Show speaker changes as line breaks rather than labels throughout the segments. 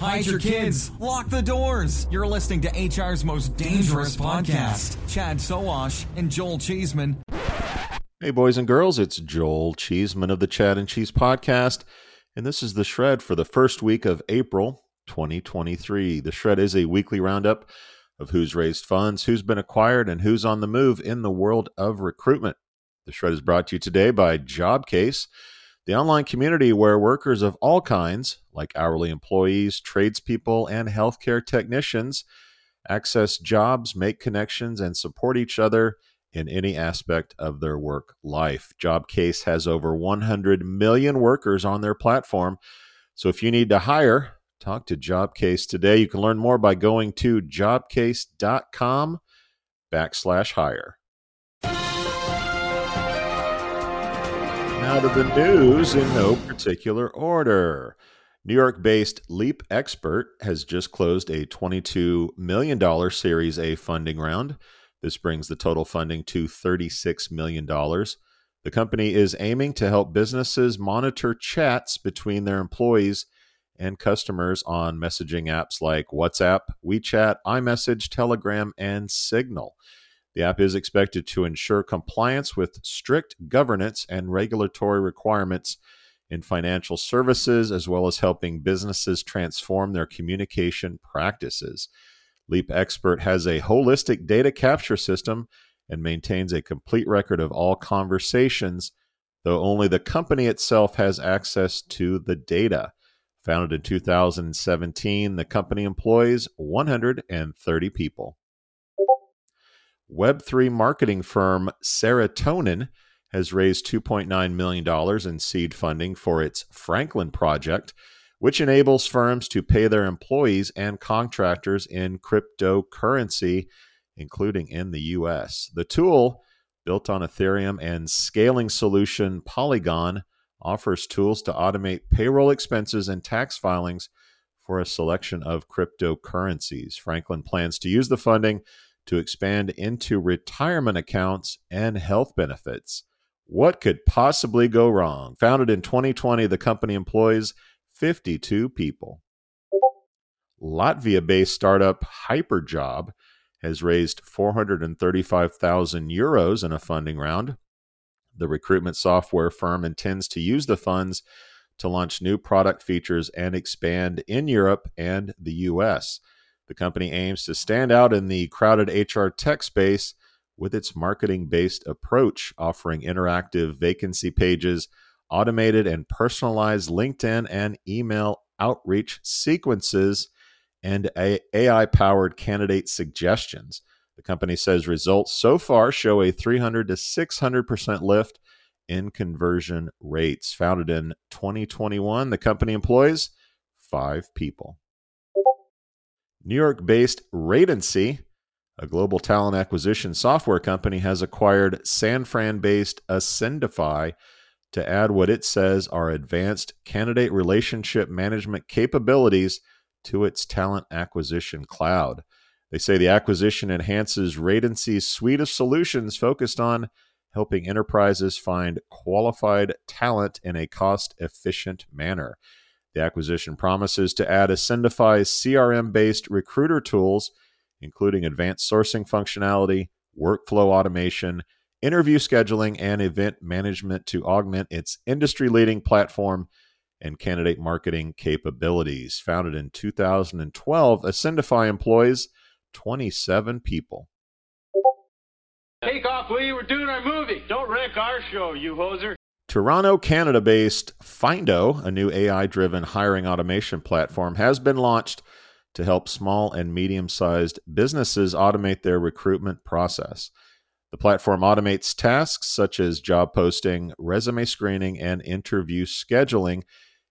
hide your kids, lock the doors. You're listening to HR's most dangerous podcast. Chad Sowash and Joel Cheeseman.
Hey, boys and girls, it's Joel Cheeseman of the Chad and Cheese Podcast, and this is the Shred for the first week of April 2023. The Shred is a weekly roundup of who's raised funds, who's been acquired, and who's on the move in the world of recruitment. The Shred is brought to you today by Jobcase the online community where workers of all kinds, like hourly employees, tradespeople, and healthcare technicians, access jobs, make connections, and support each other in any aspect of their work life. Jobcase has over 100 million workers on their platform. So if you need to hire, talk to Jobcase today. You can learn more by going to jobcase.com backslash hire. Now to the news in no particular order. New York based LeapXpert has just closed a $22 million Series A funding round. This brings the total funding to $36 million. The company is aiming to help businesses monitor chats between their employees and customers on messaging apps like WhatsApp, WeChat, iMessage, Telegram, and Signal. The app is expected to ensure compliance with strict governance and regulatory requirements in financial services, as well as helping businesses transform their communication practices. LeapXpert has a holistic data capture system and maintains a complete record of all conversations, though only the company itself has access to the data. Founded in 2017, the company employs 130 people. Web3 marketing firm Serotonin has raised $2.9 million in seed funding for its Franklin project, which enables firms to pay their employees and contractors in cryptocurrency, including in the US. The tool, built on Ethereum and scaling solution Polygon, offers tools to automate payroll expenses and tax filings for a selection of cryptocurrencies. Franklin plans to use the funding to expand into retirement accounts and health benefits. What could possibly go wrong? Founded in 2020, the company employs 52 people. Latvia based startup Hyperjob has raised 435,000 euros in a funding round. The recruitment software firm intends to use the funds to launch new product features and expand in Europe and the US. The company aims to stand out in the crowded HR tech space with its marketing based approach, offering interactive vacancy pages, automated and personalized LinkedIn and email outreach sequences, and AI powered candidate suggestions. The company says results so far show a 300 to 600% lift in conversion rates. Founded in 2021, the company employs five people. New York based Radancy, a global talent acquisition software company, has acquired San Fran based Ascendify to add what it says are advanced candidate relationship management capabilities to its talent acquisition cloud. They say the acquisition enhances Radancy's suite of solutions focused on helping enterprises find qualified talent in a cost efficient manner. The acquisition promises to add Ascendify's CRM based recruiter tools, including advanced sourcing functionality, workflow automation, interview scheduling, and event management to augment its industry leading platform and candidate marketing capabilities. Founded in 2012, Ascendify employs 27 people.
Take off, will you? We're doing our movie. Don't wreck our show, you hoser.
Toronto, Canada based Fyndo, a new AI driven hiring automation platform, has been launched to help small and medium sized businesses automate their recruitment process. The platform automates tasks such as job posting, resume screening, and interview scheduling,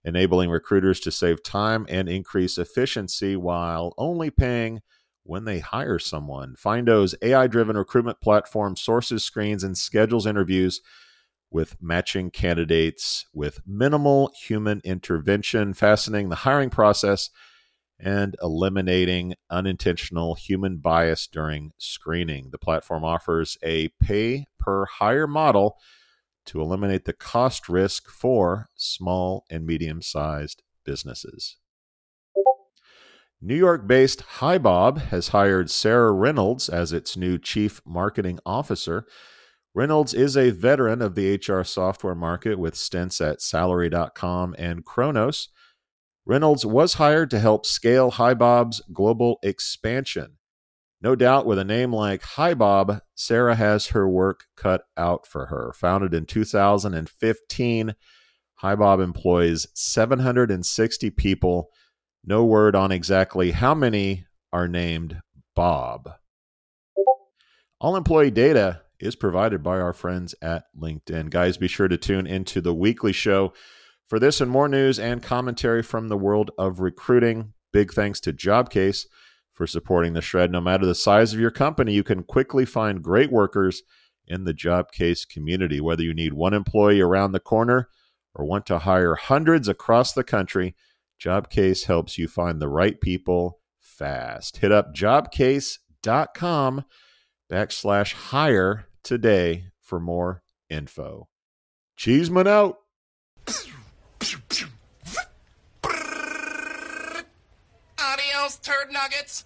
enabling recruiters to save time and increase efficiency while only paying when they hire someone. Fyndo's AI driven recruitment platform sources, screens, and schedules interviews with matching candidates with minimal human intervention, fastening the hiring process, and eliminating unintentional human bias during screening. The platform offers a pay per hire model to eliminate the cost risk for small and medium sized businesses. New York based HiBob has hired Sarah Reynolds as its new chief marketing officer. Reynolds is a veteran of the HR software market with stints at Salary.com and Kronos. Reynolds was hired to help scale HiBob's global expansion. No doubt, with a name like HiBob, Sarah has her work cut out for her. Founded in 2015, HiBob employs 760 people. No word on exactly how many are named Bob. All employee data is provided by our friends at LinkedIn. Guys, be sure to tune into the weekly show for this and more news and commentary from the world of recruiting. Big thanks to Jobcase for supporting the shred. No matter the size of your company, you can quickly find great workers in the Jobcase community. Whether you need one employee around the corner or want to hire hundreds across the country, Jobcase helps you find the right people fast. Hit up jobcase.com backslash hire today for more info. Cheeseman out.
Adios, turd nuggets.